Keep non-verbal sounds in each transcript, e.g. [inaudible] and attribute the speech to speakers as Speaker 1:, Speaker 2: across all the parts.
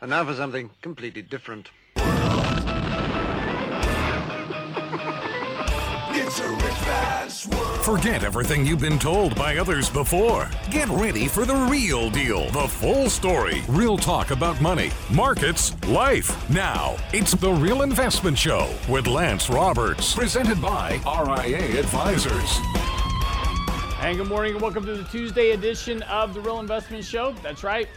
Speaker 1: And now for something completely different.
Speaker 2: Forget everything you've been told by others before. Get ready for the real deal, the full story, real talk about money, markets, life. Now, it's The Real Investment Show with Lance Roberts, presented by RIA Advisors.
Speaker 3: And good morning and welcome to the Tuesday edition of The Real Investment Show. That's right.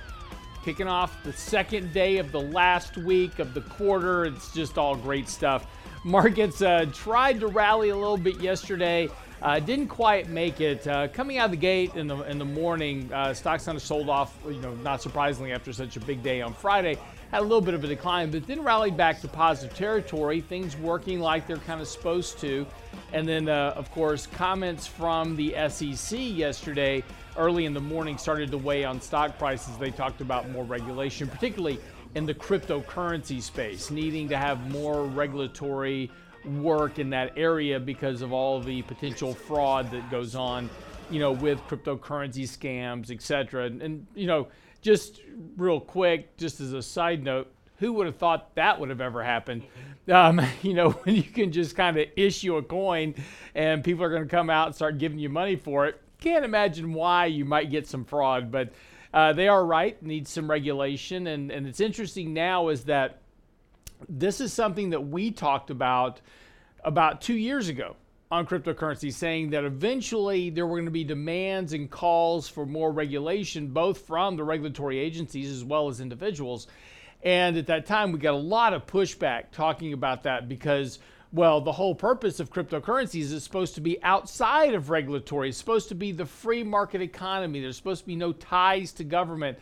Speaker 3: Kicking off the second day of the last week of the quarter. It's just all great stuff. Markets uh, tried to rally a little bit yesterday. Uh, didn't quite make it. Uh, coming out of the gate in the in the morning, uh, stocks kind of sold off. You know, not surprisingly after such a big day on Friday, had a little bit of a decline, but then rallied back to positive territory. Things working like they're kind of supposed to. And then, uh, of course, comments from the SEC yesterday early in the morning started to weigh on stock prices. They talked about more regulation, particularly in the cryptocurrency space, needing to have more regulatory work in that area because of all the potential fraud that goes on, you know, with cryptocurrency scams, etc. And, and you know, just real quick, just as a side note, who would have thought that would have ever happened? Um, [laughs] you know, when you can just kind of issue a coin and people are going to come out and start giving you money for it. Can't imagine why you might get some fraud, but uh, they are right, needs some regulation. And, and it's interesting now is that this is something that we talked about about two years ago on cryptocurrency, saying that eventually there were going to be demands and calls for more regulation, both from the regulatory agencies as well as individuals. And at that time, we got a lot of pushback talking about that because well, the whole purpose of cryptocurrencies is supposed to be outside of regulatory. It's supposed to be the free market economy. There's supposed to be no ties to government.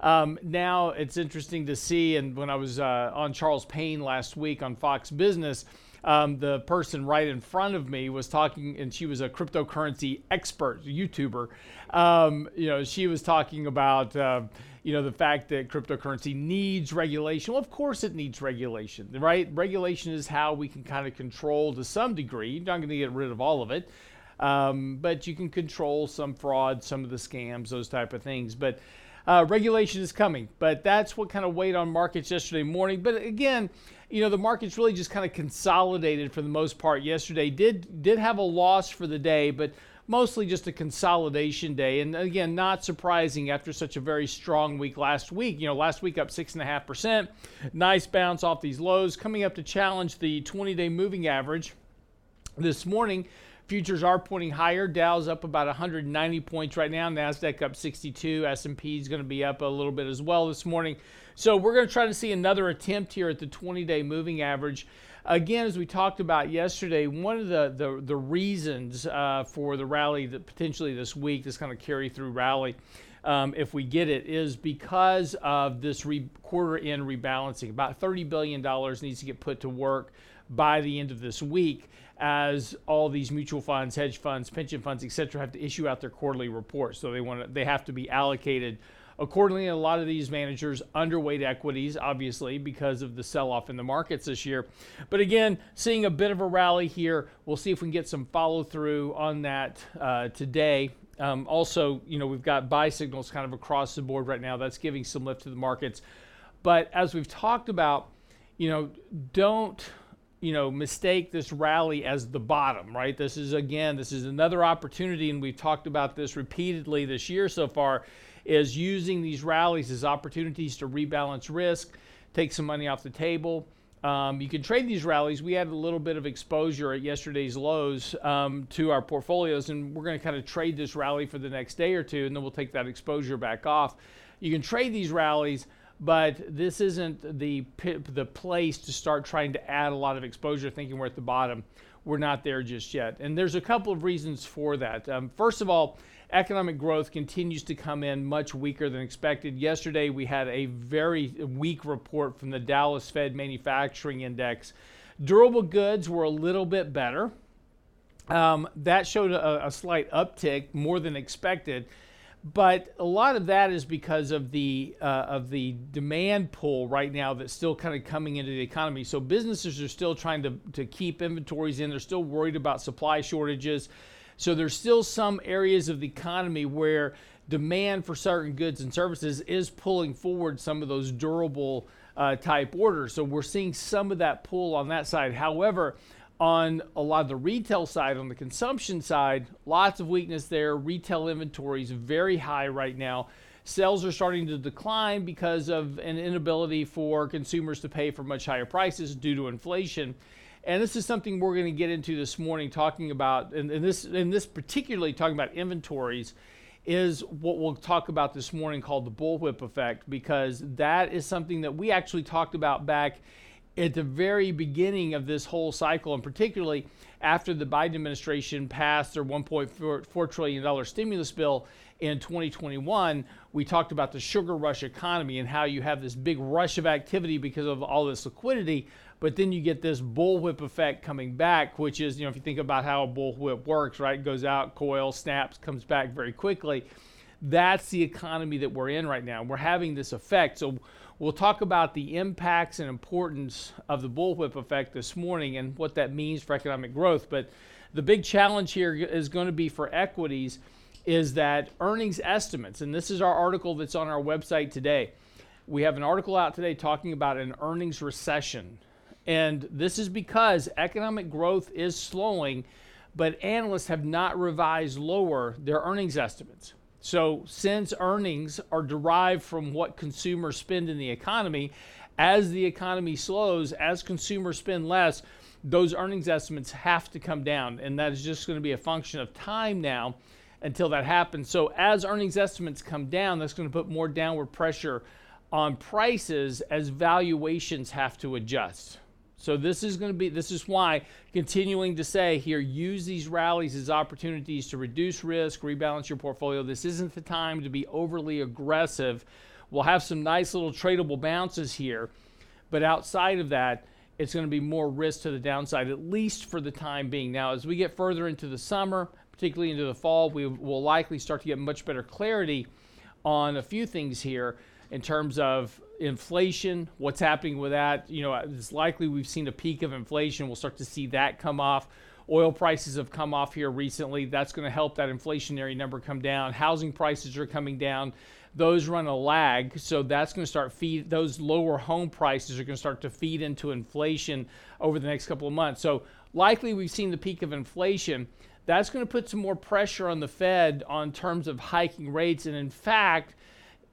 Speaker 3: Um, now it's interesting to see, and when I was uh, on Charles Payne last week on Fox Business, um, the person right in front of me was talking, and she was a cryptocurrency expert, YouTuber. Um, you know, she was talking about. Uh, you know, the fact that cryptocurrency needs regulation. Well, of course it needs regulation, right? Regulation is how we can kind of control to some degree. You're not going to get rid of all of it, um, but you can control some fraud, some of the scams, those type of things. But uh, regulation is coming, but that's what kind of weighed on markets yesterday morning. But again, you know, the markets really just kind of consolidated for the most part yesterday. Did did have a loss for the day, but mostly just a consolidation day. And again, not surprising after such a very strong week last week. You know, last week up 6.5%. Nice bounce off these lows, coming up to challenge the 20 day moving average. This morning, futures are pointing higher. Dow's up about 190 points right now. Nasdaq up 62. S&P is going to be up a little bit as well this morning. So we're going to try to see another attempt here at the 20-day moving average again, as we talked about yesterday, one of the the, the reasons uh, for the rally that potentially this week, this kind of carry through rally, um, if we get it, is because of this re- quarter end rebalancing. About $30 billion needs to get put to work by the end of this week as all these mutual funds, hedge funds, pension funds, et cetera, have to issue out their quarterly reports. So they want to, they have to be allocated Accordingly, a lot of these managers underweight equities, obviously, because of the sell off in the markets this year. But again, seeing a bit of a rally here. We'll see if we can get some follow through on that uh, today. Um, also, you know, we've got buy signals kind of across the board right now. That's giving some lift to the markets. But as we've talked about, you know, don't you know mistake this rally as the bottom right this is again this is another opportunity and we've talked about this repeatedly this year so far is using these rallies as opportunities to rebalance risk, take some money off the table. Um, you can trade these rallies. We had a little bit of exposure at yesterday's lows um, to our portfolios, and we're going to kind of trade this rally for the next day or two, and then we'll take that exposure back off. You can trade these rallies, but this isn't the the place to start trying to add a lot of exposure, thinking we're at the bottom. We're not there just yet, and there's a couple of reasons for that. Um, first of all, economic growth continues to come in much weaker than expected. Yesterday, we had a very weak report from the Dallas Fed Manufacturing Index. Durable goods were a little bit better. Um, that showed a, a slight uptick, more than expected but a lot of that is because of the uh, of the demand pull right now that's still kind of coming into the economy. So businesses are still trying to to keep inventories in. They're still worried about supply shortages. So there's still some areas of the economy where demand for certain goods and services is pulling forward some of those durable uh, type orders. So we're seeing some of that pull on that side. However, on a lot of the retail side, on the consumption side, lots of weakness there. Retail inventory is very high right now. Sales are starting to decline because of an inability for consumers to pay for much higher prices due to inflation. And this is something we're going to get into this morning, talking about, and, and this, and this particularly talking about inventories is what we'll talk about this morning called the bullwhip effect, because that is something that we actually talked about back at the very beginning of this whole cycle, and particularly after the Biden administration passed their $1.4 trillion stimulus bill in 2021, we talked about the sugar rush economy and how you have this big rush of activity because of all this liquidity. But then you get this bullwhip effect coming back, which is, you know, if you think about how a bullwhip works, right? It goes out, coil, snaps, comes back very quickly. That's the economy that we're in right now. We're having this effect. So we'll talk about the impacts and importance of the bullwhip effect this morning and what that means for economic growth. But the big challenge here is going to be for equities is that earnings estimates, and this is our article that's on our website today. We have an article out today talking about an earnings recession. And this is because economic growth is slowing, but analysts have not revised lower their earnings estimates. So, since earnings are derived from what consumers spend in the economy, as the economy slows, as consumers spend less, those earnings estimates have to come down. And that is just going to be a function of time now until that happens. So, as earnings estimates come down, that's going to put more downward pressure on prices as valuations have to adjust. So this is going to be this is why continuing to say here use these rallies as opportunities to reduce risk, rebalance your portfolio. This isn't the time to be overly aggressive. We'll have some nice little tradable bounces here, but outside of that, it's going to be more risk to the downside at least for the time being. Now, as we get further into the summer, particularly into the fall, we will likely start to get much better clarity on a few things here in terms of inflation, what's happening with that. You know, it's likely we've seen a peak of inflation. We'll start to see that come off. Oil prices have come off here recently. That's going to help that inflationary number come down. Housing prices are coming down. Those run a lag, so that's going to start feed those lower home prices are going to start to feed into inflation over the next couple of months. So likely we've seen the peak of inflation. That's going to put some more pressure on the Fed on terms of hiking rates and in fact,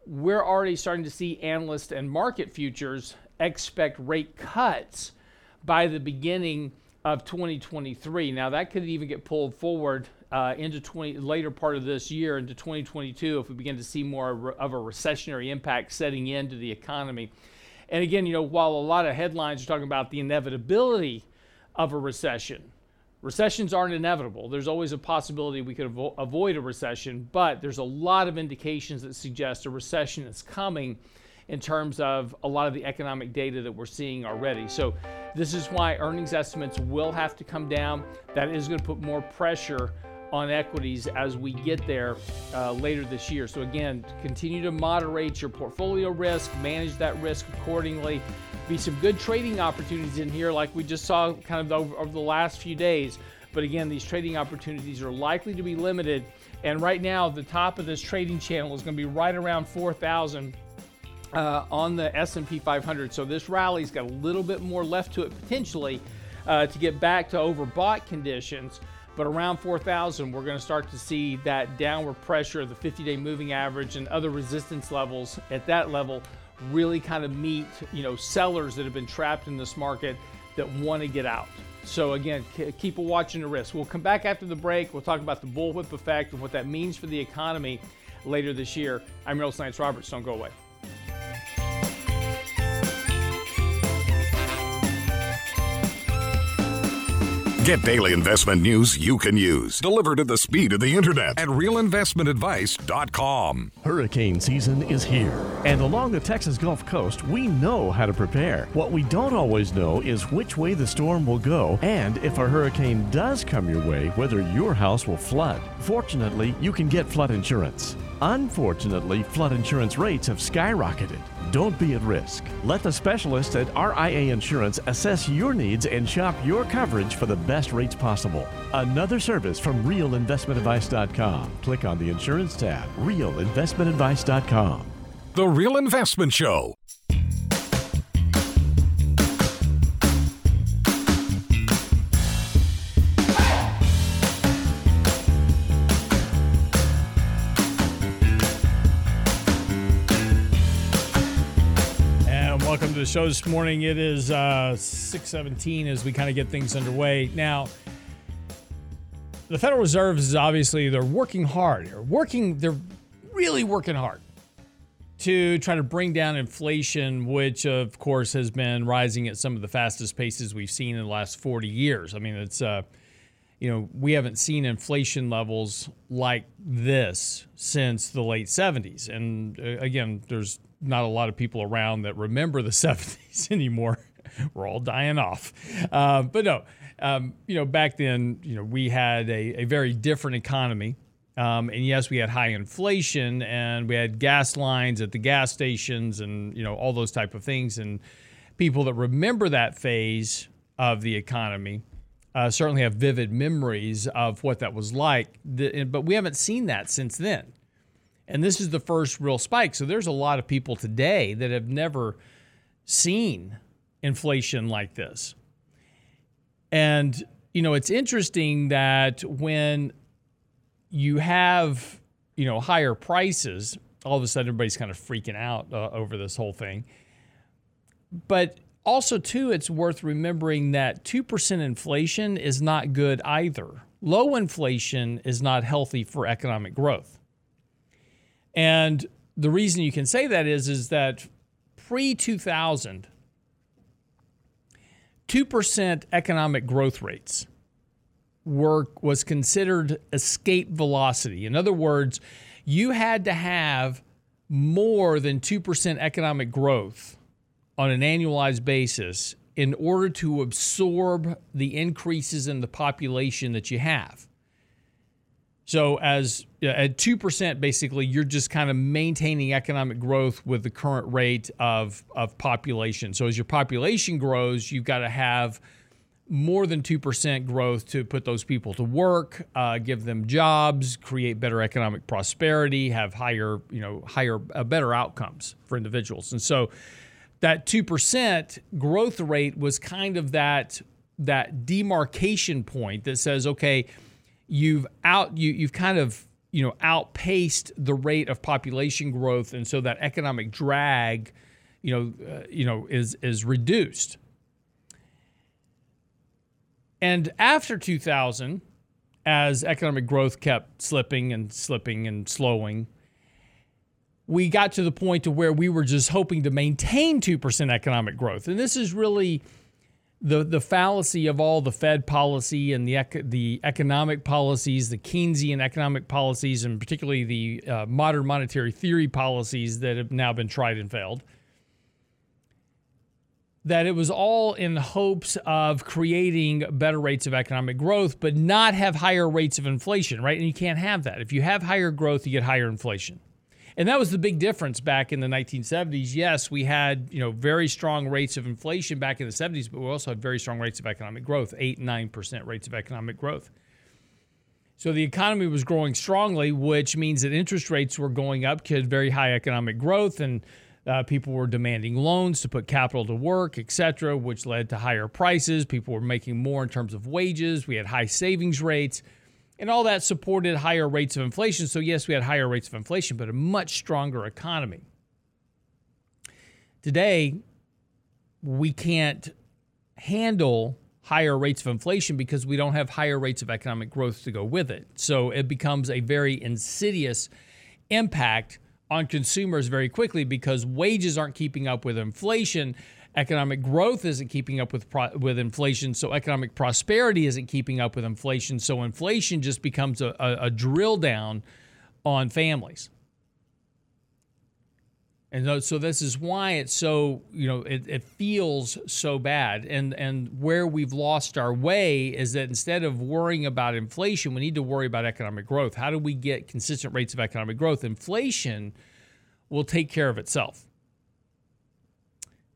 Speaker 3: we're already starting to see analysts and market futures expect rate cuts by the beginning of 2023. Now that could even get pulled forward uh, into 20 later part of this year into 2022 if we begin to see more of a recessionary impact setting into the economy. And again, you know, while a lot of headlines are talking about the inevitability of a recession, recessions aren't inevitable. There's always a possibility we could avo- avoid a recession, but there's a lot of indications that suggest a recession is coming in terms of a lot of the economic data that we're seeing already. So, this is why earnings estimates will have to come down. That is going to put more pressure on equities as we get there uh, later this year. So, again, continue to moderate your portfolio risk, manage that risk accordingly be some good trading opportunities in here, like we just saw kind of over, over the last few days. But again, these trading opportunities are likely to be limited. And right now, the top of this trading channel is going to be right around 4,000 uh, on the S&P 500. So this rally's got a little bit more left to it potentially uh, to get back to overbought conditions. But around 4,000, we're going to start to see that downward pressure of the 50-day moving average and other resistance levels at that level really kind of meet, you know, sellers that have been trapped in this market that want to get out. So again, keep a watching the risk. We'll come back after the break. We'll talk about the bullwhip effect and what that means for the economy later this year. I'm Real Science Roberts. Don't go away.
Speaker 2: Get daily investment news you can use, delivered at the speed of the internet at realinvestmentadvice.com.
Speaker 4: Hurricane season is here, and along the Texas Gulf Coast, we know how to prepare. What we don't always know is which way the storm will go, and if a hurricane does come your way, whether your house will flood. Fortunately, you can get flood insurance. Unfortunately, flood insurance rates have skyrocketed. Don't be at risk. Let the specialists at RIA Insurance assess your needs and shop your coverage for the best rates possible. Another service from realinvestmentadvice.com. Click on the insurance tab, realinvestmentadvice.com.
Speaker 2: The Real Investment Show.
Speaker 3: The show this morning. It is uh, 617 as we kind of get things underway. Now, the Federal Reserve is obviously, they're working hard. They're working, they're really working hard to try to bring down inflation, which of course has been rising at some of the fastest paces we've seen in the last 40 years. I mean, it's, uh, you know, we haven't seen inflation levels like this since the late 70s. And uh, again, there's not a lot of people around that remember the [laughs] 70s anymore. We're all dying off. Uh, but no, um, you know, back then, you know, we had a, a very different economy. Um, and yes, we had high inflation and we had gas lines at the gas stations and, you know, all those type of things. And people that remember that phase of the economy uh, certainly have vivid memories of what that was like. The, but we haven't seen that since then. And this is the first real spike. So there's a lot of people today that have never seen inflation like this. And, you know, it's interesting that when you have, you know, higher prices, all of a sudden everybody's kind of freaking out uh, over this whole thing. But also, too, it's worth remembering that 2% inflation is not good either. Low inflation is not healthy for economic growth. And the reason you can say that is, is that pre 2000, 2% economic growth rates were, was considered escape velocity. In other words, you had to have more than 2% economic growth on an annualized basis in order to absorb the increases in the population that you have. So, as at 2%, basically, you're just kind of maintaining economic growth with the current rate of, of population. So, as your population grows, you've got to have more than 2% growth to put those people to work, uh, give them jobs, create better economic prosperity, have higher, you know, higher, uh, better outcomes for individuals. And so, that 2% growth rate was kind of that that demarcation point that says okay you've out you you've kind of you know outpaced the rate of population growth and so that economic drag you know uh, you know is is reduced. And after 2000 as economic growth kept slipping and slipping and slowing we got to the point to where we were just hoping to maintain 2% economic growth. And this is really the the fallacy of all the Fed policy and the the economic policies, the Keynesian economic policies, and particularly the uh, modern monetary theory policies that have now been tried and failed. That it was all in hopes of creating better rates of economic growth, but not have higher rates of inflation, right? And you can't have that. If you have higher growth, you get higher inflation. And that was the big difference back in the 1970s. Yes, we had, you know, very strong rates of inflation back in the 70s, but we also had very strong rates of economic growth, 8 9% rates of economic growth. So the economy was growing strongly, which means that interest rates were going up, had very high economic growth, and uh, people were demanding loans to put capital to work, et cetera, which led to higher prices. People were making more in terms of wages. We had high savings rates. And all that supported higher rates of inflation. So, yes, we had higher rates of inflation, but a much stronger economy. Today, we can't handle higher rates of inflation because we don't have higher rates of economic growth to go with it. So, it becomes a very insidious impact on consumers very quickly because wages aren't keeping up with inflation economic growth isn't keeping up with pro- with inflation, so economic prosperity isn't keeping up with inflation. So inflation just becomes a, a, a drill down on families. And so this is why it's so, you know, it, it feels so bad. And and where we've lost our way is that instead of worrying about inflation, we need to worry about economic growth. How do we get consistent rates of economic growth? Inflation will take care of itself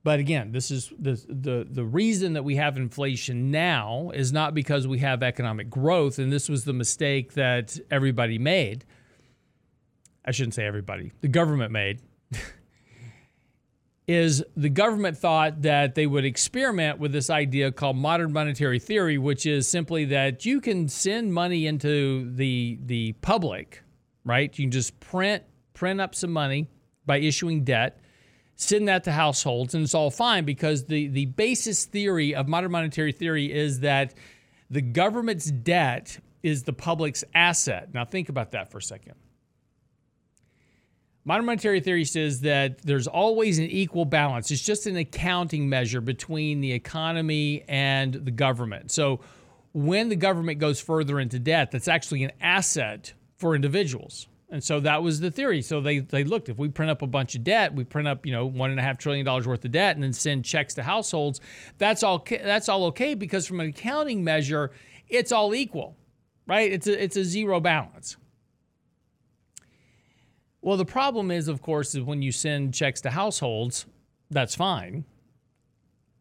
Speaker 3: But again, this is the, the the reason that we have inflation now is not because we have economic growth, and this was the mistake that everybody made. I shouldn't say everybody, the government made. [laughs] is the government thought that they would experiment with this idea called modern monetary theory, which is simply that you can send money into the the public, right? You can just print print up some money by issuing debt send that to households, and it's all fine because the, the basis theory of modern monetary theory is that the government's debt is the public's asset. Now, think about that for a second. Modern monetary theory says that there's always an equal balance. It's just an accounting measure between the economy and the government. So, when the government goes further into debt, that's actually an asset for individuals. And so that was the theory. So they, they looked, if we print up a bunch of debt, we print up, you know, one and a half trillion dollars worth of debt and then send checks to households, that's all that's all okay because from an accounting measure, it's all equal, right? It's a it's a zero balance. Well, the problem is, of course, is when you send checks to households, that's fine.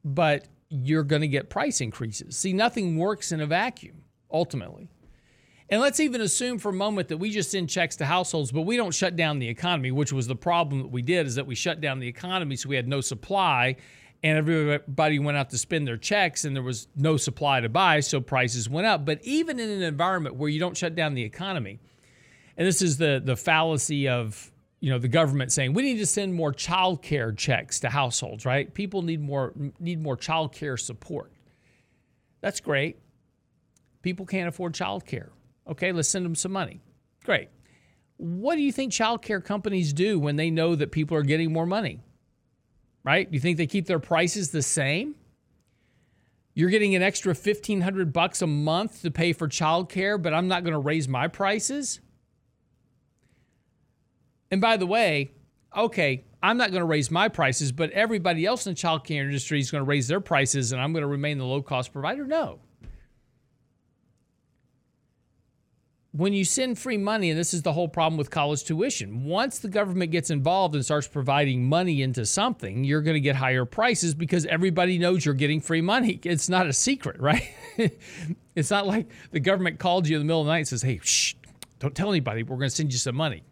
Speaker 3: But you're going to get price increases. See, nothing works in a vacuum, ultimately. And let's even assume for a moment that we just send checks to households, but we don't shut down the economy, which was the problem that we did, is that we shut down the economy so we had no supply and everybody went out to spend their checks and there was no supply to buy, so prices went up. But even in an environment where you don't shut down the economy, and this is the the fallacy of you know the government saying we need to send more child care checks to households, right? People need more need more child care support. That's great. People can't afford child care. Okay, let's send them some money. Great. What do you think childcare companies do when they know that people are getting more money? Right? You think they keep their prices the same? You're getting an extra 1500 bucks a month to pay for childcare, but I'm not going to raise my prices? And by the way, okay, I'm not going to raise my prices, but everybody else in the childcare industry is going to raise their prices and I'm going to remain the low cost provider? No. When you send free money, and this is the whole problem with college tuition, once the government gets involved and starts providing money into something, you're going to get higher prices because everybody knows you're getting free money. It's not a secret, right? [laughs] it's not like the government called you in the middle of the night and says, hey, shh, don't tell anybody, we're going to send you some money.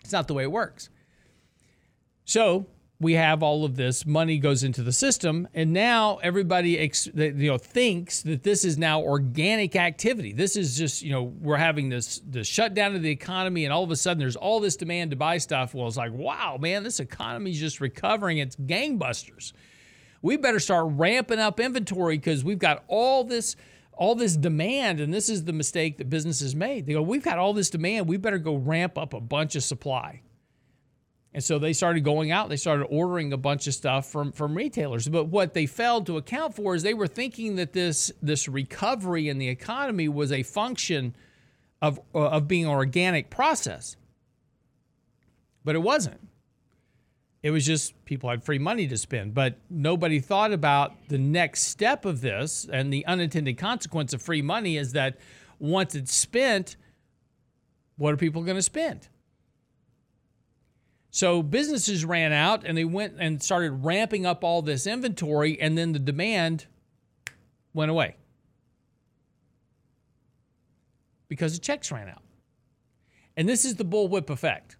Speaker 3: It's not the way it works. So we have all of this money goes into the system and now everybody ex, you know thinks that this is now organic activity. This is just you know we're having this the shutdown of the economy and all of a sudden there's all this demand to buy stuff. Well it's like wow man this economy is just recovering. It's gangbusters. We better start ramping up inventory because we've got all this all this demand and this is the mistake that businesses made. They go we've got all this demand. We better go ramp up a bunch of supply and so they started going out, they started ordering a bunch of stuff from, from retailers. But what they failed to account for is they were thinking that this, this recovery in the economy was a function of, uh, of being an organic process. But it wasn't. It was just people had free money to spend. But nobody thought about the next step of this and the unintended consequence of free money is that once it's spent, what are people going to spend? So businesses ran out and they went and started ramping up all this inventory, and then the demand went away because the checks ran out. And this is the bullwhip effect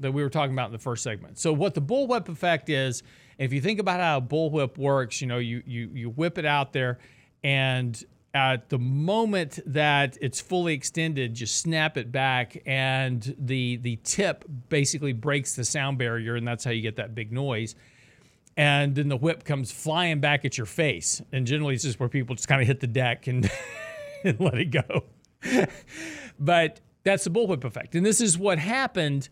Speaker 3: that we were talking about in the first segment. So what the bullwhip effect is, if you think about how a bullwhip works, you know, you you you whip it out there and at the moment that it's fully extended, just snap it back, and the the tip basically breaks the sound barrier, and that's how you get that big noise. And then the whip comes flying back at your face, and generally it's just where people just kind of hit the deck and, [laughs] and let it go. [laughs] but that's the bullwhip effect, and this is what happened: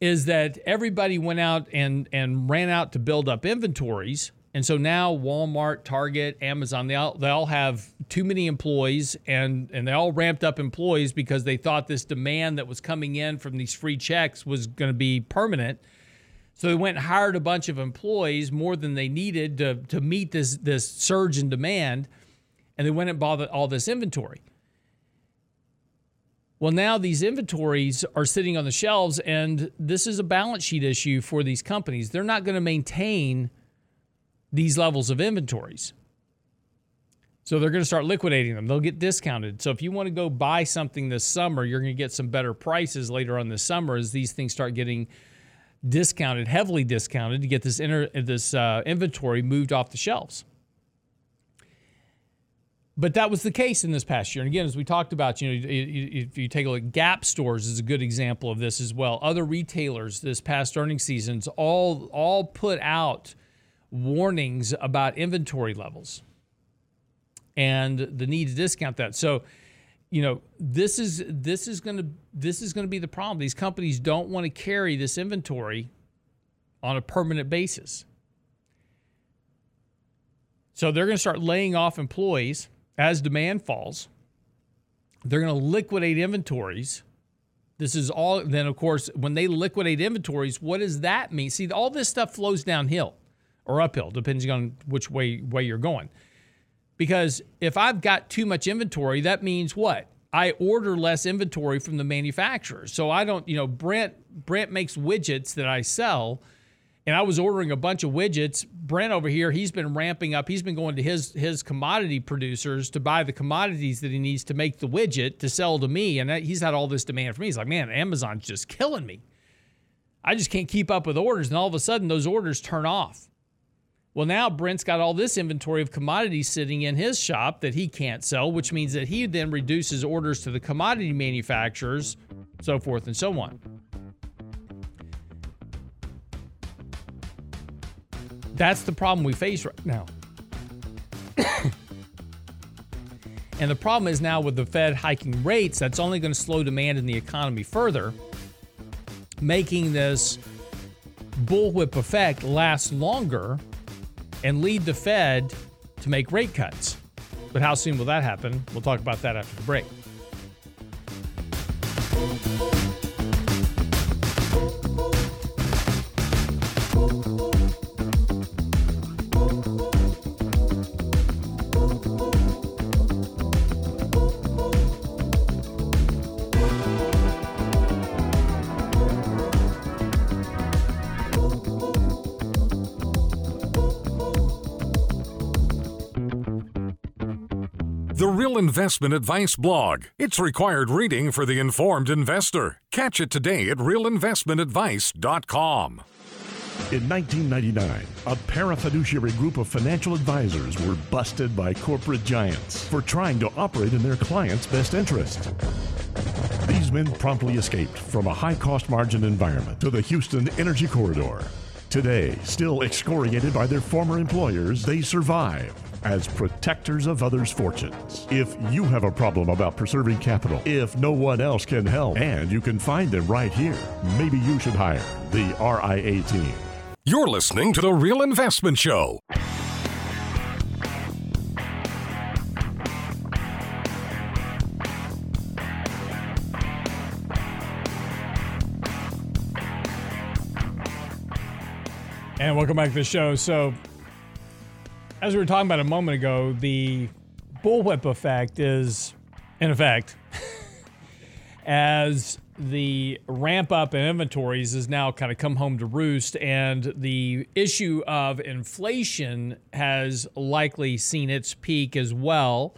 Speaker 3: is that everybody went out and and ran out to build up inventories and so now Walmart, Target, Amazon, they all, they all have too many employees and, and they all ramped up employees because they thought this demand that was coming in from these free checks was going to be permanent. So they went and hired a bunch of employees more than they needed to, to meet this, this surge in demand. And they went and bought all this inventory. Well, now these inventories are sitting on the shelves, and this is a balance sheet issue for these companies. They're not going to maintain these levels of inventories. So they're going to start liquidating them. They'll get discounted. So if you want to go buy something this summer, you're going to get some better prices later on this summer as these things start getting discounted, heavily discounted, to get this inter, this uh, inventory moved off the shelves. But that was the case in this past year. And again, as we talked about, you know, if you take a look, Gap stores is a good example of this as well. Other retailers this past earnings seasons all all put out warnings about inventory levels and the need to discount that. So, you know, this is this is going to this is going to be the problem. These companies don't want to carry this inventory on a permanent basis. So they're going to start laying off employees as demand falls. They're going to liquidate inventories. This is all then of course when they liquidate inventories, what does that mean? See, all this stuff flows downhill or uphill depending on which way way you're going. Because if I've got too much inventory, that means what? I order less inventory from the manufacturer. So I don't, you know, Brent Brent makes widgets that I sell and I was ordering a bunch of widgets. Brent over here, he's been ramping up. He's been going to his his commodity producers to buy the commodities that he needs to make the widget to sell to me. And he's had all this demand for me. He's like, man, Amazon's just killing me. I just can't keep up with orders. And all of a sudden, those orders turn off. Well, now Brent's got all this inventory of commodities sitting in his shop that he can't sell, which means that he then reduces orders to the commodity manufacturers, so forth and so on. That's the problem we face right now. [coughs] and the problem is now with the Fed hiking rates, that's only going to slow demand in the economy further, making this bullwhip effect last longer and lead the Fed to make rate cuts. But how soon will that happen? We'll talk about that after the break.
Speaker 2: Investment Advice blog. It's required reading for the informed investor. Catch it today at realinvestmentadvice.com.
Speaker 4: In 1999, a parafiduciary group of financial advisors were busted by corporate giants for trying to operate in their clients' best interest. These men promptly escaped from a high cost margin environment to the Houston Energy Corridor. Today, still excoriated by their former employers, they survive as protectors of others' fortunes. If you have a problem about preserving capital, if no one else can help, and you can find them right here, maybe you should hire the RIA team.
Speaker 2: You're listening to The Real Investment Show.
Speaker 3: And welcome back to the show. So, as we were talking about a moment ago, the bullwhip effect is in effect [laughs] as the ramp up in inventories has now kind of come home to roost, and the issue of inflation has likely seen its peak as well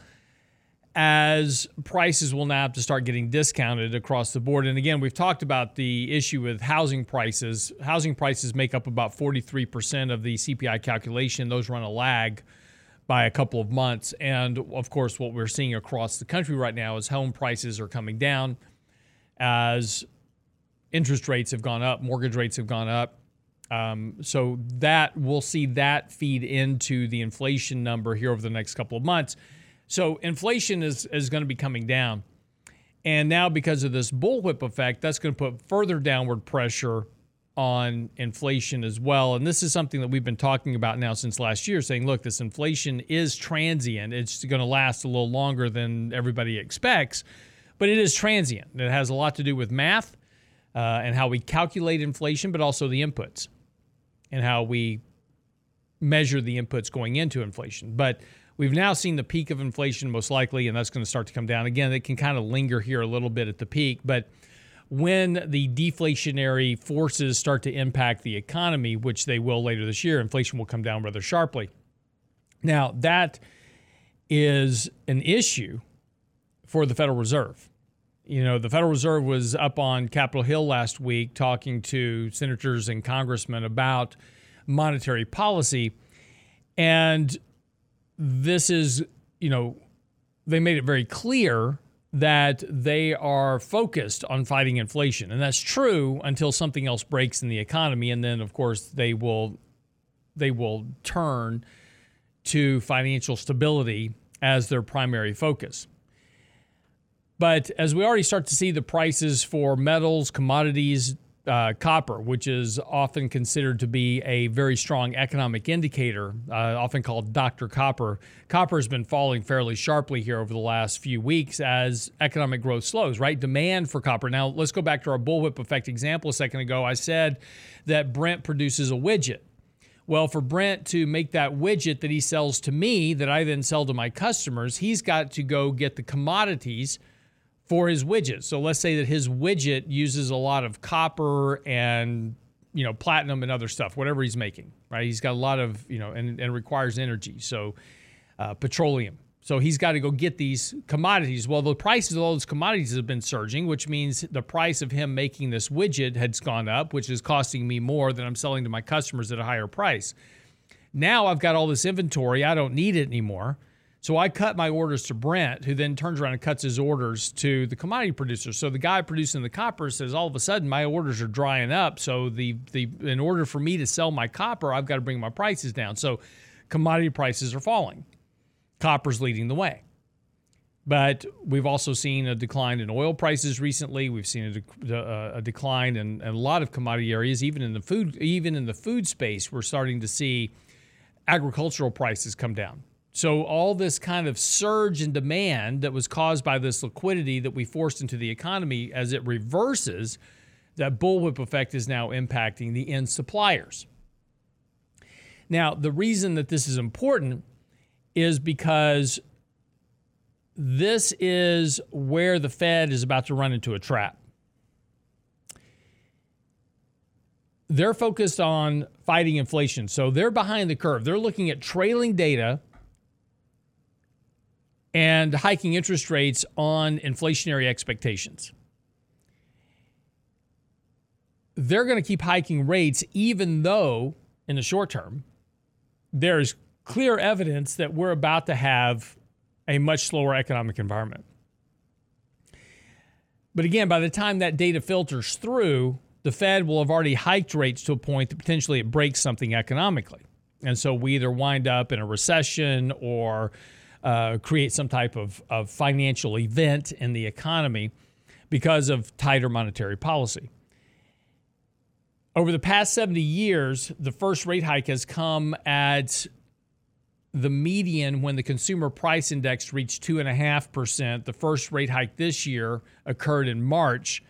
Speaker 3: as prices will now have to start getting discounted across the board. And again, we've talked about the issue with housing prices. Housing prices make up about 43% of the CPI calculation. Those run a lag by a couple of months. And of course, what we're seeing across the country right now is home prices are coming down as interest rates have gone up, mortgage rates have gone up. Um, so that we'll see that feed into the inflation number here over the next couple of months. So inflation is, is going to be coming down. And now, because of this bullwhip effect, that's going to put further downward pressure on inflation as well. And this is something that we've been talking about now since last year, saying, look, this inflation is transient. It's going to last a little longer than everybody expects, but it is transient. It has a lot to do with math uh, and how we calculate inflation, but also the inputs and how we measure the inputs going into inflation. But We've now seen the peak of inflation most likely, and that's going to start to come down again. It can kind of linger here a little bit at the peak, but when the deflationary forces start to impact the economy, which they will later this year, inflation will come down rather sharply. Now, that is an issue for the Federal Reserve. You know, the Federal Reserve was up on Capitol Hill last week talking to senators and congressmen about monetary policy. And this is, you know, they made it very clear that they are focused on fighting inflation. And that's true until something else breaks in the economy. And then, of course, they will they will turn to financial stability as their primary focus. But as we already start to see the prices for metals, commodities, uh, copper, which is often considered to be a very strong economic indicator, uh, often called Dr. Copper. Copper has been falling fairly sharply here over the last few weeks as economic growth slows, right? Demand for copper. Now, let's go back to our bullwhip effect example a second ago. I said that Brent produces a widget. Well, for Brent to make that widget that he sells to me, that I then sell to my customers, he's got to go get the commodities for his widget. So let's say that his widget uses a lot of copper and you know platinum and other stuff, whatever he's making, right? He's got a lot of you know and, and requires energy, so uh, petroleum. So he's got to go get these commodities. Well, the prices of all those commodities have been surging, which means the price of him making this widget has gone up, which is costing me more than I'm selling to my customers at a higher price. Now I've got all this inventory, I don't need it anymore. So I cut my orders to Brent, who then turns around and cuts his orders to the commodity producer. So the guy producing the copper says, all of a sudden my orders are drying up. So the the in order for me to sell my copper, I've got to bring my prices down. So commodity prices are falling. Copper's leading the way. But we've also seen a decline in oil prices recently. We've seen a, uh, a decline in, in a lot of commodity areas, even in the food, even in the food space. We're starting to see agricultural prices come down. So, all this kind of surge in demand that was caused by this liquidity that we forced into the economy, as it reverses, that bullwhip effect is now impacting the end suppliers. Now, the reason that this is important is because this is where the Fed is about to run into a trap. They're focused on fighting inflation. So they're behind the curve. They're looking at trailing data and hiking interest rates on inflationary expectations. They're going to keep hiking rates even though, in the short term, there's clear evidence that we're about to have a much slower economic environment. But again, by the time that data filters through, the Fed will have already hiked rates to a point that potentially it breaks something economically. And so we either wind up in a recession or uh, create some type of, of financial event in the economy because of tighter monetary policy. Over the past 70 years, the first rate hike has come at the median when the consumer price index reached 2.5%. The first rate hike this year occurred in March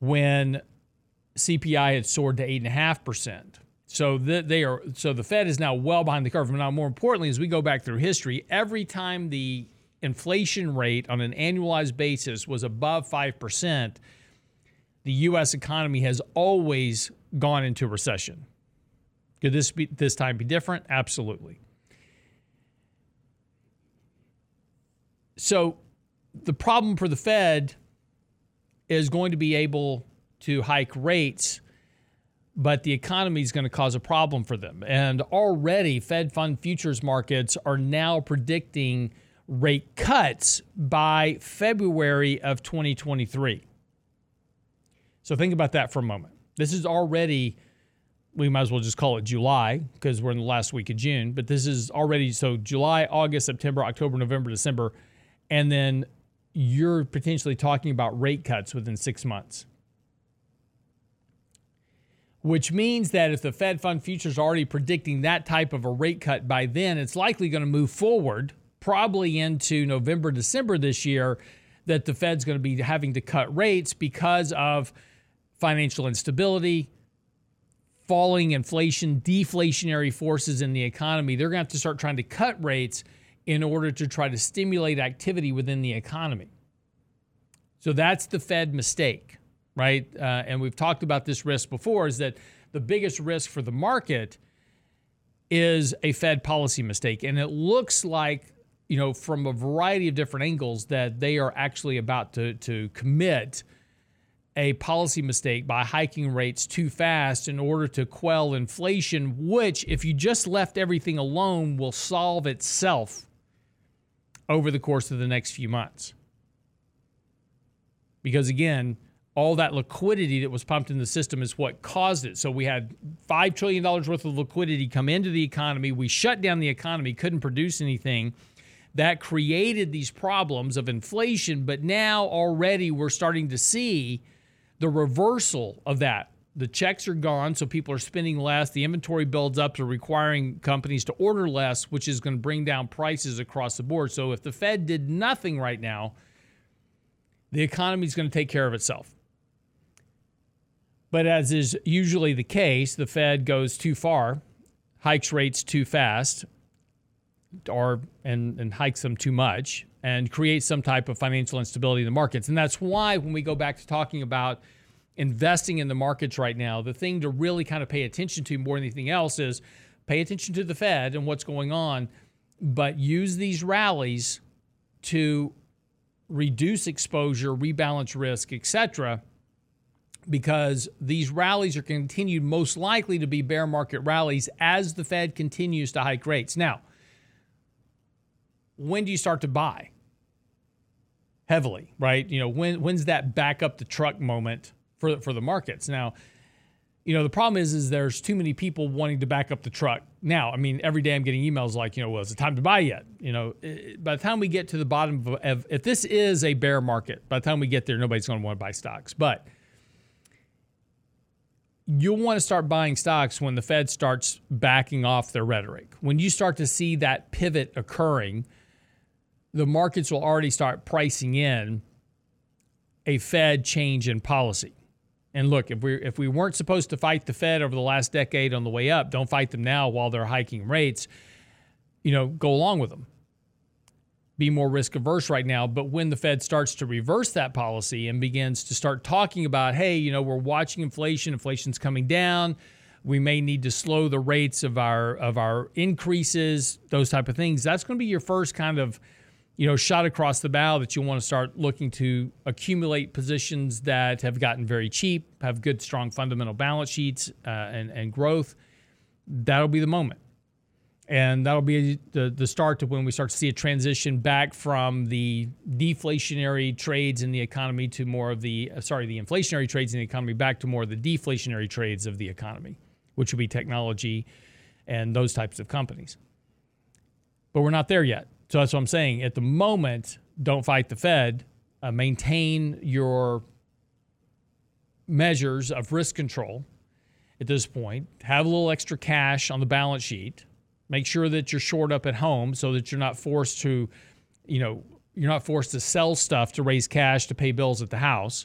Speaker 3: when CPI had soared to 8.5%. So the, they are so the Fed is now well behind the curve. But Now, more importantly, as we go back through history, every time the inflation rate on an annualized basis was above five percent, the U.S. economy has always gone into recession. Could this be this time be different? Absolutely. So the problem for the Fed is going to be able to hike rates but the economy is going to cause a problem for them. And already, Fed fund futures markets are now predicting rate cuts by February of 2023. So think about that for a moment. This is already, we might as well just call it July because we're in the last week of June, but this is already so July, August, September, October, November, December. And then you're potentially talking about rate cuts within six months which means that if the Fed fund futures are already predicting that type of a rate cut by then, it's likely going to move forward, probably into November, December this year, that the Fed's going to be having to cut rates because of financial instability, falling inflation, deflationary forces in the economy. They're going to have to start trying to cut rates in order to try to stimulate activity within the economy. So that's the Fed mistake. Right? Uh, and we've talked about this risk before is that the biggest risk for the market is a Fed policy mistake. And it looks like, you know, from a variety of different angles that they are actually about to, to commit a policy mistake by hiking rates too fast in order to quell inflation, which, if you just left everything alone, will solve itself over the course of the next few months. Because again, all that liquidity that was pumped in the system is what caused it. So we had $5 trillion worth of liquidity come into the economy. We shut down the economy, couldn't produce anything. That created these problems of inflation. But now already we're starting to see the reversal of that. The checks are gone, so people are spending less. The inventory builds up to requiring companies to order less, which is going to bring down prices across the board. So if the Fed did nothing right now, the economy is going to take care of itself. But as is usually the case, the Fed goes too far, hikes rates too fast, or and, and hikes them too much, and creates some type of financial instability in the markets. And that's why when we go back to talking about investing in the markets right now, the thing to really kind of pay attention to more than anything else is pay attention to the Fed and what's going on, but use these rallies to reduce exposure, rebalance risk, etc because these rallies are continued most likely to be bear market rallies as the Fed continues to hike rates. Now, when do you start to buy? Heavily, right? You know, when when's that back up the truck moment for for the markets? Now, you know, the problem is is there's too many people wanting to back up the truck. Now, I mean, every day I'm getting emails like, you know, well, is it time to buy yet? You know, by the time we get to the bottom of, if this is a bear market, by the time we get there, nobody's going to want to buy stocks. But you'll want to start buying stocks when the Fed starts backing off their rhetoric. When you start to see that pivot occurring, the markets will already start pricing in a Fed change in policy. And look, if we if we weren't supposed to fight the Fed over the last decade on the way up, don't fight them now while they're hiking rates. You know, go along with them be more risk averse right now. But when the Fed starts to reverse that policy and begins to start talking about, hey, you know, we're watching inflation, inflation's coming down. We may need to slow the rates of our of our increases, those type of things. That's going to be your first kind of, you know, shot across the bow that you want to start looking to accumulate positions that have gotten very cheap, have good, strong fundamental balance sheets uh, and and growth. That'll be the moment and that'll be the, the start to when we start to see a transition back from the deflationary trades in the economy to more of the uh, sorry the inflationary trades in the economy back to more of the deflationary trades of the economy which would be technology and those types of companies. But we're not there yet. So that's what i'm saying. At the moment don't fight the fed. Uh, maintain your measures of risk control at this point. Have a little extra cash on the balance sheet Make sure that you're short up at home so that you're not forced to, you know, you're not forced to sell stuff to raise cash to pay bills at the house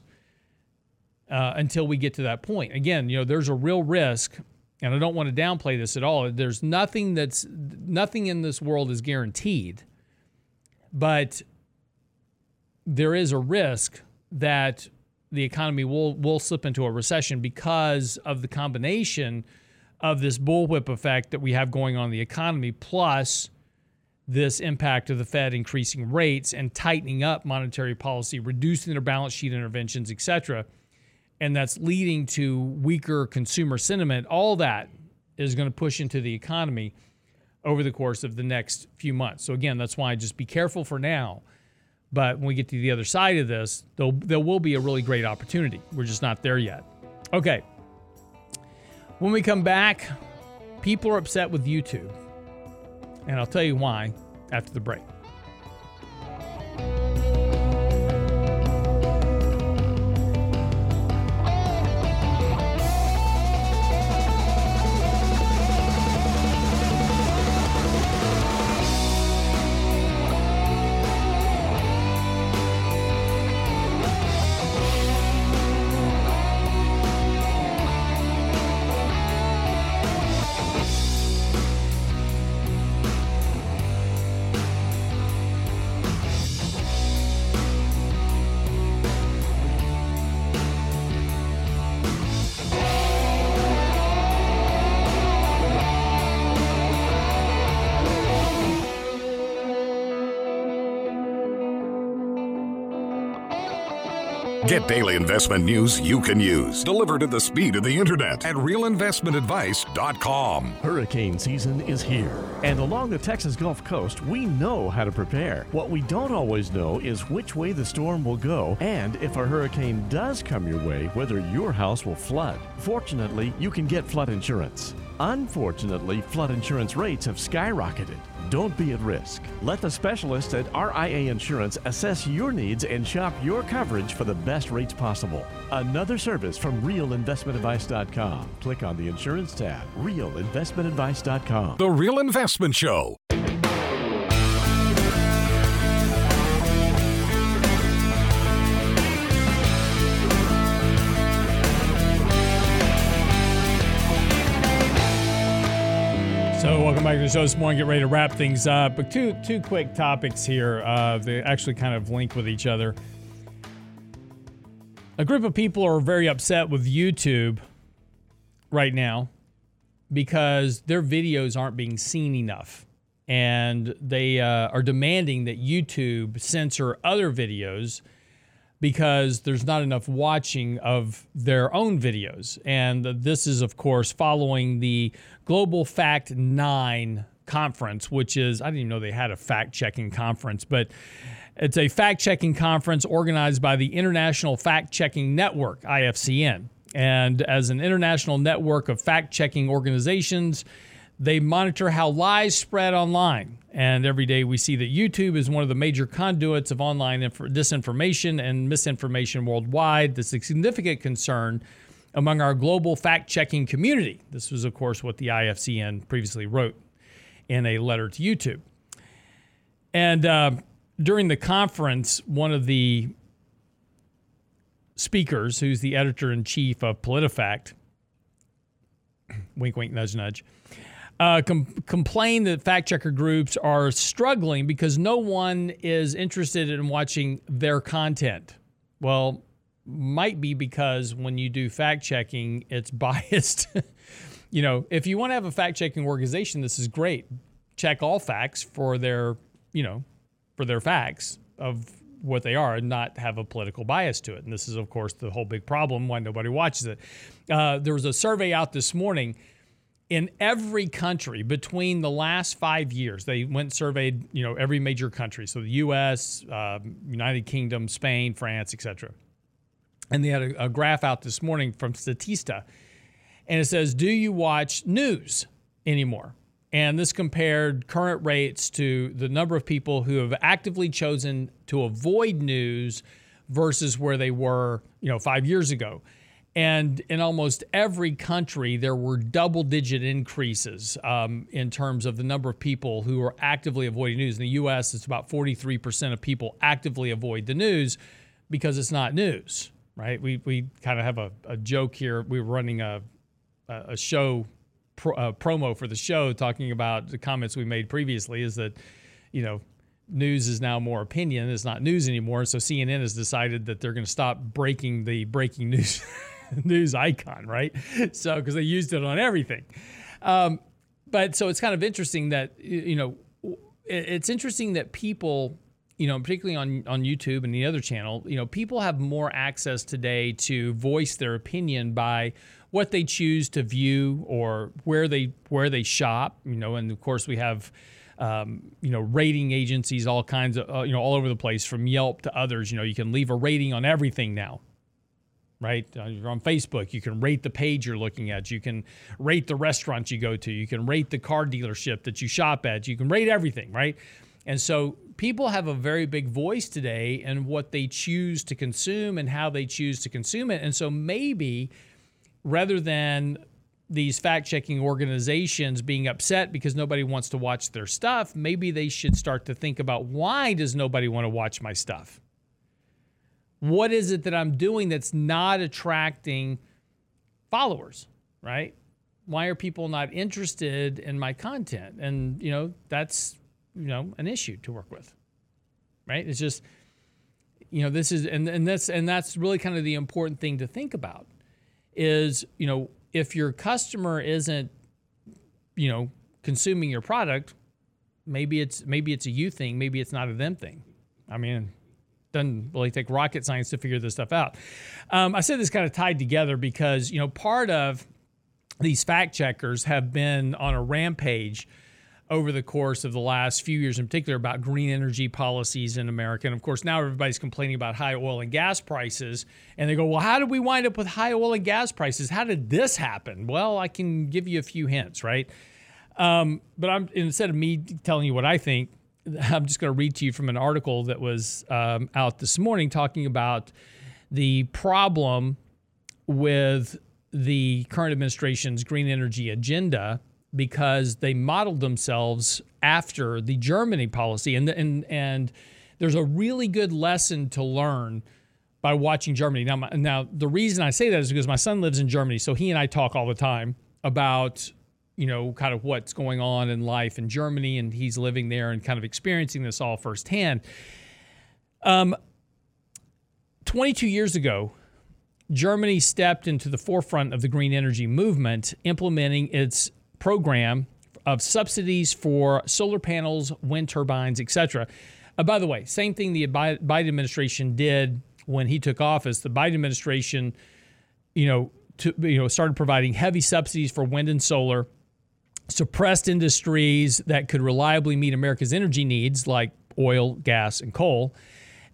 Speaker 3: uh, until we get to that point. Again, you know, there's a real risk, and I don't want to downplay this at all. There's nothing that's nothing in this world is guaranteed, but there is a risk that the economy will will slip into a recession because of the combination of this bullwhip effect that we have going on in the economy, plus this impact of the Fed increasing rates and tightening up monetary policy, reducing their balance sheet interventions, et cetera. And that's leading to weaker consumer sentiment. All that is going to push into the economy over the course of the next few months. So, again, that's why just be careful for now. But when we get to the other side of this, there will be a really great opportunity. We're just not there yet. Okay, when we come back, people are upset with YouTube. And I'll tell you why after the break.
Speaker 2: Get daily investment news you can use, delivered at the speed of the internet at realinvestmentadvice.com.
Speaker 4: Hurricane season is here, and along the Texas Gulf Coast, we know how to prepare. What we don't always know is which way the storm will go, and if a hurricane does come your way, whether your house will flood. Fortunately, you can get flood insurance. Unfortunately, flood insurance rates have skyrocketed. Don't be at risk. Let the specialists at RIA Insurance assess your needs and shop your coverage for the best rates possible. Another service from realinvestmentadvice.com. Click on the insurance tab, realinvestmentadvice.com.
Speaker 2: The Real Investment Show.
Speaker 3: So, welcome back to the show this morning. Get ready to wrap things up. But two two quick topics here. Uh, they actually kind of link with each other. A group of people are very upset with YouTube right now because their videos aren't being seen enough, and they uh, are demanding that YouTube censor other videos because there's not enough watching of their own videos. And this is, of course, following the Global Fact 9 conference, which is, I didn't even know they had a fact checking conference, but it's a fact checking conference organized by the International Fact Checking Network, IFCN. And as an international network of fact checking organizations, they monitor how lies spread online. And every day we see that YouTube is one of the major conduits of online inf- disinformation and misinformation worldwide. This is a significant concern among our global fact checking community. This was, of course, what the IFCN previously wrote in a letter to YouTube. And uh, during the conference, one of the speakers, who's the editor in chief of PolitiFact, [coughs] wink, wink, nudge, nudge, uh, com- complain that fact checker groups are struggling because no one is interested in watching their content. Well, might be because when you do fact checking, it's [laughs] biased. you know, if you want to have a fact checking organization, this is great. Check all facts for their, you know, for their facts of what they are and not have a political bias to it. And this is, of course, the whole big problem why nobody watches it. Uh, there was a survey out this morning in every country between the last five years they went and surveyed you know every major country. So the us uh, united kingdom spain france etc and they had a, a, graph out this morning from statista. And it says do you watch news anymore? And this compared current rates to the number of people who have actively chosen to avoid news versus where they were you know five years ago and in almost every country, there were double digit increases um, in terms of the number of people who are actively avoiding news. In the US, it's about 43% of people actively avoid the news because it's not news, right? We, we kind of have a, a joke here. We were running a, a show pro, a promo for the show talking about the comments we made previously is that, you know, news is now more opinion. It's not news anymore. So CNN has decided that they're going to stop breaking the breaking news. [laughs] [laughs] news icon, right? So, because they used it on everything. Um, but so it's kind of interesting that, you know, it's interesting that people, you know, particularly on, on YouTube and the other channel, you know, people have more access today to voice their opinion by what they choose to view or where they where they shop, you know, and of course we have um, you know, rating agencies, all kinds of, uh, you know, all over the place from Yelp to others. You know, you can leave a rating on everything now right? Uh, you're on Facebook. You can rate the page you're looking at. You can rate the restaurant you go to. You can rate the car dealership that you shop at. You can rate everything, right? And so people have a very big voice today in what they choose to consume and how they choose to consume it. And so maybe rather than these fact checking organizations being upset because nobody wants to watch their stuff, maybe they should start to think about why does nobody want to watch my stuff? What is it that I'm doing that's not attracting followers, right? Why are people not interested in my content? And, you know, that's, you know, an issue to work with, right? It's just, you know, this is, and, and that's, and that's really kind of the important thing to think about is, you know, if your customer isn't, you know, consuming your product, maybe it's, maybe it's a you thing, maybe it's not a them thing. I mean, doesn't really take rocket science to figure this stuff out. Um, I said this kind of tied together because you know part of these fact checkers have been on a rampage over the course of the last few years, in particular about green energy policies in America. And of course, now everybody's complaining about high oil and gas prices. And they go, well, how did we wind up with high oil and gas prices? How did this happen? Well, I can give you a few hints, right? Um, but I'm instead of me telling you what I think, I'm just going to read to you from an article that was um, out this morning talking about the problem with the current administration's green energy agenda because they modeled themselves after the Germany policy. And, and, and there's a really good lesson to learn by watching Germany. Now, my, now, the reason I say that is because my son lives in Germany. So he and I talk all the time about, you know, kind of what's going on in life in Germany. And he's living there and kind of experiencing this all firsthand. Um, 22 years ago, Germany stepped into the forefront of the green energy movement, implementing its program of subsidies for solar panels, wind turbines, etc. Uh, by the way, same thing the Biden administration did when he took office. The Biden administration, you know, to, you know, started providing heavy subsidies for wind and solar, suppressed industries that could reliably meet America's energy needs, like oil, gas, and coal,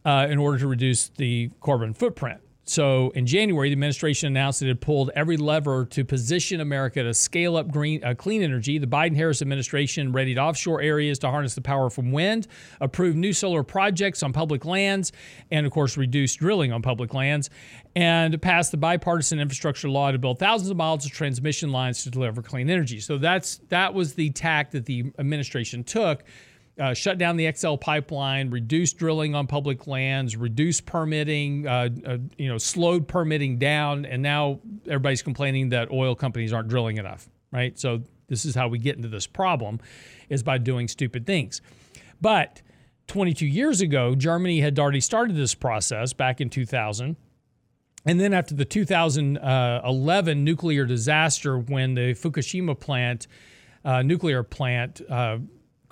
Speaker 3: uh, in order to reduce the carbon footprint. So in January, the administration announced it had pulled every lever to position America to scale up green, uh, clean energy. The Biden Harris administration readied offshore areas to harness the power from wind, approved new solar projects on public lands, and of course, reduced drilling on public lands, and passed the bipartisan infrastructure law to build thousands of miles of transmission lines to deliver clean energy. So that's that was the tack that the administration took uh, shut down the XL pipeline, reduced drilling on public lands, reduced permitting, uh, uh, you know, slowed permitting down, and now everybody's complaining that oil companies aren't drilling enough, right? So this is how we get into this problem, is by doing stupid things. But 22 years ago, Germany had already started this process back in 2000. And then after the 2011 nuclear disaster, when the Fukushima plant, uh, nuclear plant, uh,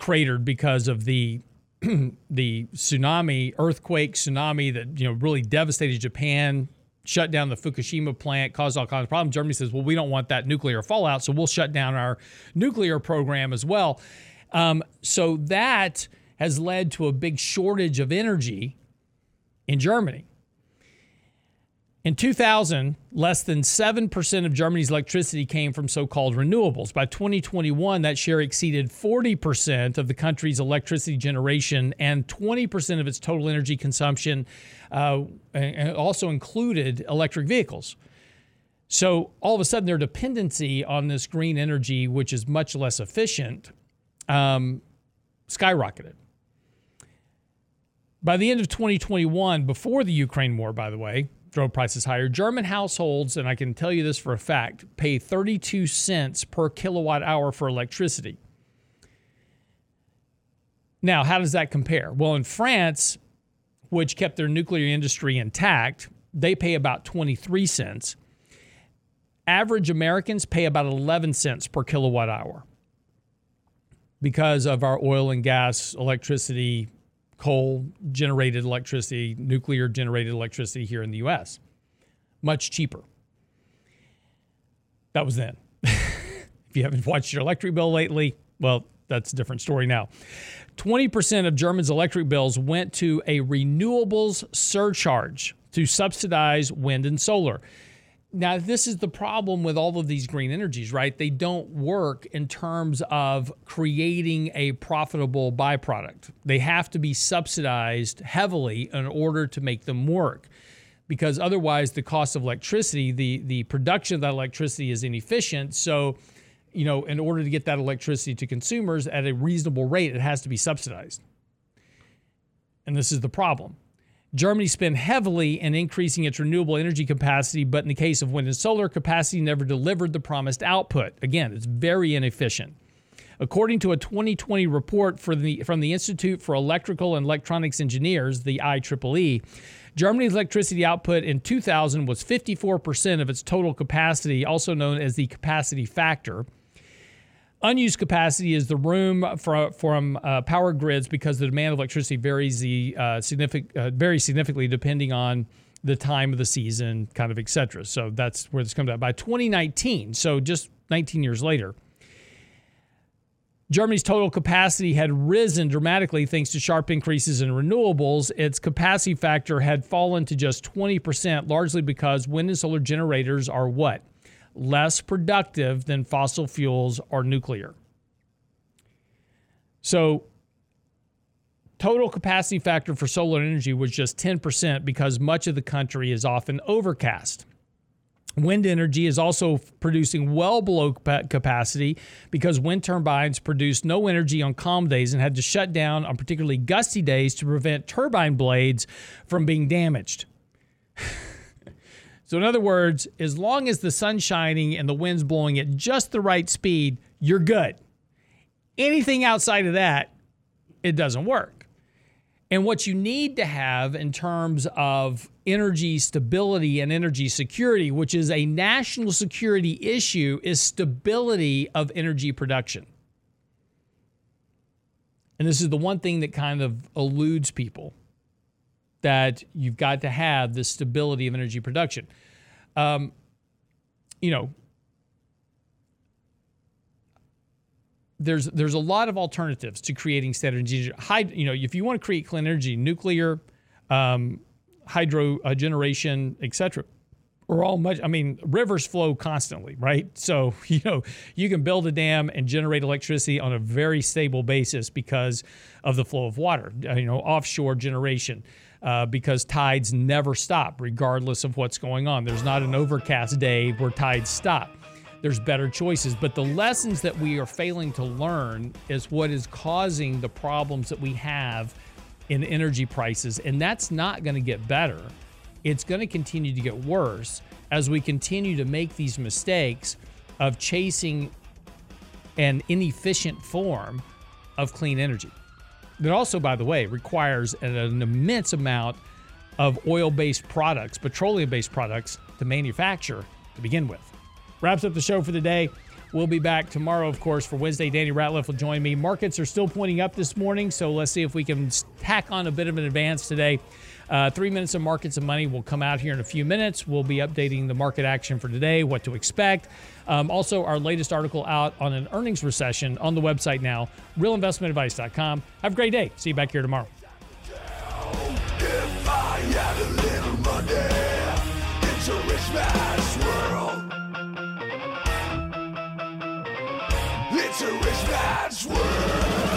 Speaker 3: cratered because of the [clears throat] the tsunami, earthquake, tsunami that you know really devastated Japan, shut down the Fukushima plant, caused all kinds of problems. Germany says, "Well, we don't want that nuclear fallout, so we'll shut down our nuclear program as well." Um, so that has led to a big shortage of energy in Germany. In 2000, less than 7% of Germany's electricity came from so called renewables. By 2021, that share exceeded 40% of the country's electricity generation and 20% of its total energy consumption, uh, also included electric vehicles. So all of a sudden, their dependency on this green energy, which is much less efficient, um, skyrocketed. By the end of 2021, before the Ukraine war, by the way, drove prices higher. German households, and I can tell you this for a fact, pay 32 cents per kilowatt hour for electricity. Now, how does that compare? Well, in France, which kept their nuclear industry intact, they pay about 23 cents. Average Americans pay about 11 cents per kilowatt hour because of our oil and gas, electricity coal generated electricity, nuclear generated electricity here in the US. Much cheaper. That was then. [laughs] if you haven't watched your electric bill lately, well, that's a different story now. 20% of Germans' electric bills went to a renewables surcharge to subsidize wind and solar. Now, this is the problem with all of these green energies, right? They don't work in terms of creating a profitable byproduct. They have to be subsidized heavily in order to make them work. Because otherwise, the cost of electricity, the, the production of that electricity is inefficient. So, you know, in order to get that electricity to consumers at a reasonable rate, it has to be subsidized. And this is the problem. Germany spent heavily in increasing its renewable energy capacity, but in the case of wind and solar, capacity never delivered the promised output. Again, it's very inefficient. According to a 2020 report the, from the Institute for Electrical and Electronics Engineers, the IEEE, Germany's electricity output in 2000 was 54% of its total capacity, also known as the capacity factor. Unused capacity is the room for, from uh, power grids because the demand of electricity varies the uh, significant, uh, very significantly depending on the time of the season, kind of et cetera. So that's where this comes out. By 2019, so just 19 years later, Germany's total capacity had risen dramatically thanks to sharp increases in renewables. Its capacity factor had fallen to just 20%, largely because wind and solar generators are what? Less productive than fossil fuels or nuclear. So, total capacity factor for solar energy was just 10% because much of the country is often overcast. Wind energy is also producing well below capacity because wind turbines produce no energy on calm days and had to shut down on particularly gusty days to prevent turbine blades from being damaged. [laughs] So, in other words, as long as the sun's shining and the wind's blowing at just the right speed, you're good. Anything outside of that, it doesn't work. And what you need to have in terms of energy stability and energy security, which is a national security issue, is stability of energy production. And this is the one thing that kind of eludes people that you've got to have the stability of energy production. Um, you know, there's there's a lot of alternatives to creating standard energy. High, you know, if you want to create clean energy, nuclear, um, hydro uh, generation, etc. Are all much. I mean, rivers flow constantly, right? So [laughs] you know you can build a dam and generate electricity on a very stable basis because of the flow of water. Uh, you know, offshore generation uh, because tides never stop, regardless of what's going on. There's not an overcast day where tides stop. There's better choices. But the lessons that we are failing to learn is what is causing the problems that we have in energy prices. And that's not going to get better. It's going to continue to get worse as we continue to make these mistakes of chasing an inefficient form of clean energy that also, by the way, requires an, an immense amount of oil based products, petroleum based products to manufacture to begin with. Wraps up the show for the day. We'll be back tomorrow, of course, for Wednesday. Danny Ratliff will join me. Markets are still pointing up this morning, so let's see if we can tack on a bit of an advance today. Uh, three minutes of markets and money will come out here in a few minutes. We'll be updating the market action for today, what to expect. Um, also, our latest article out on an earnings recession on the website now, realinvestmentadvice.com. Have a great day. See you back here tomorrow. It's a rich man's world.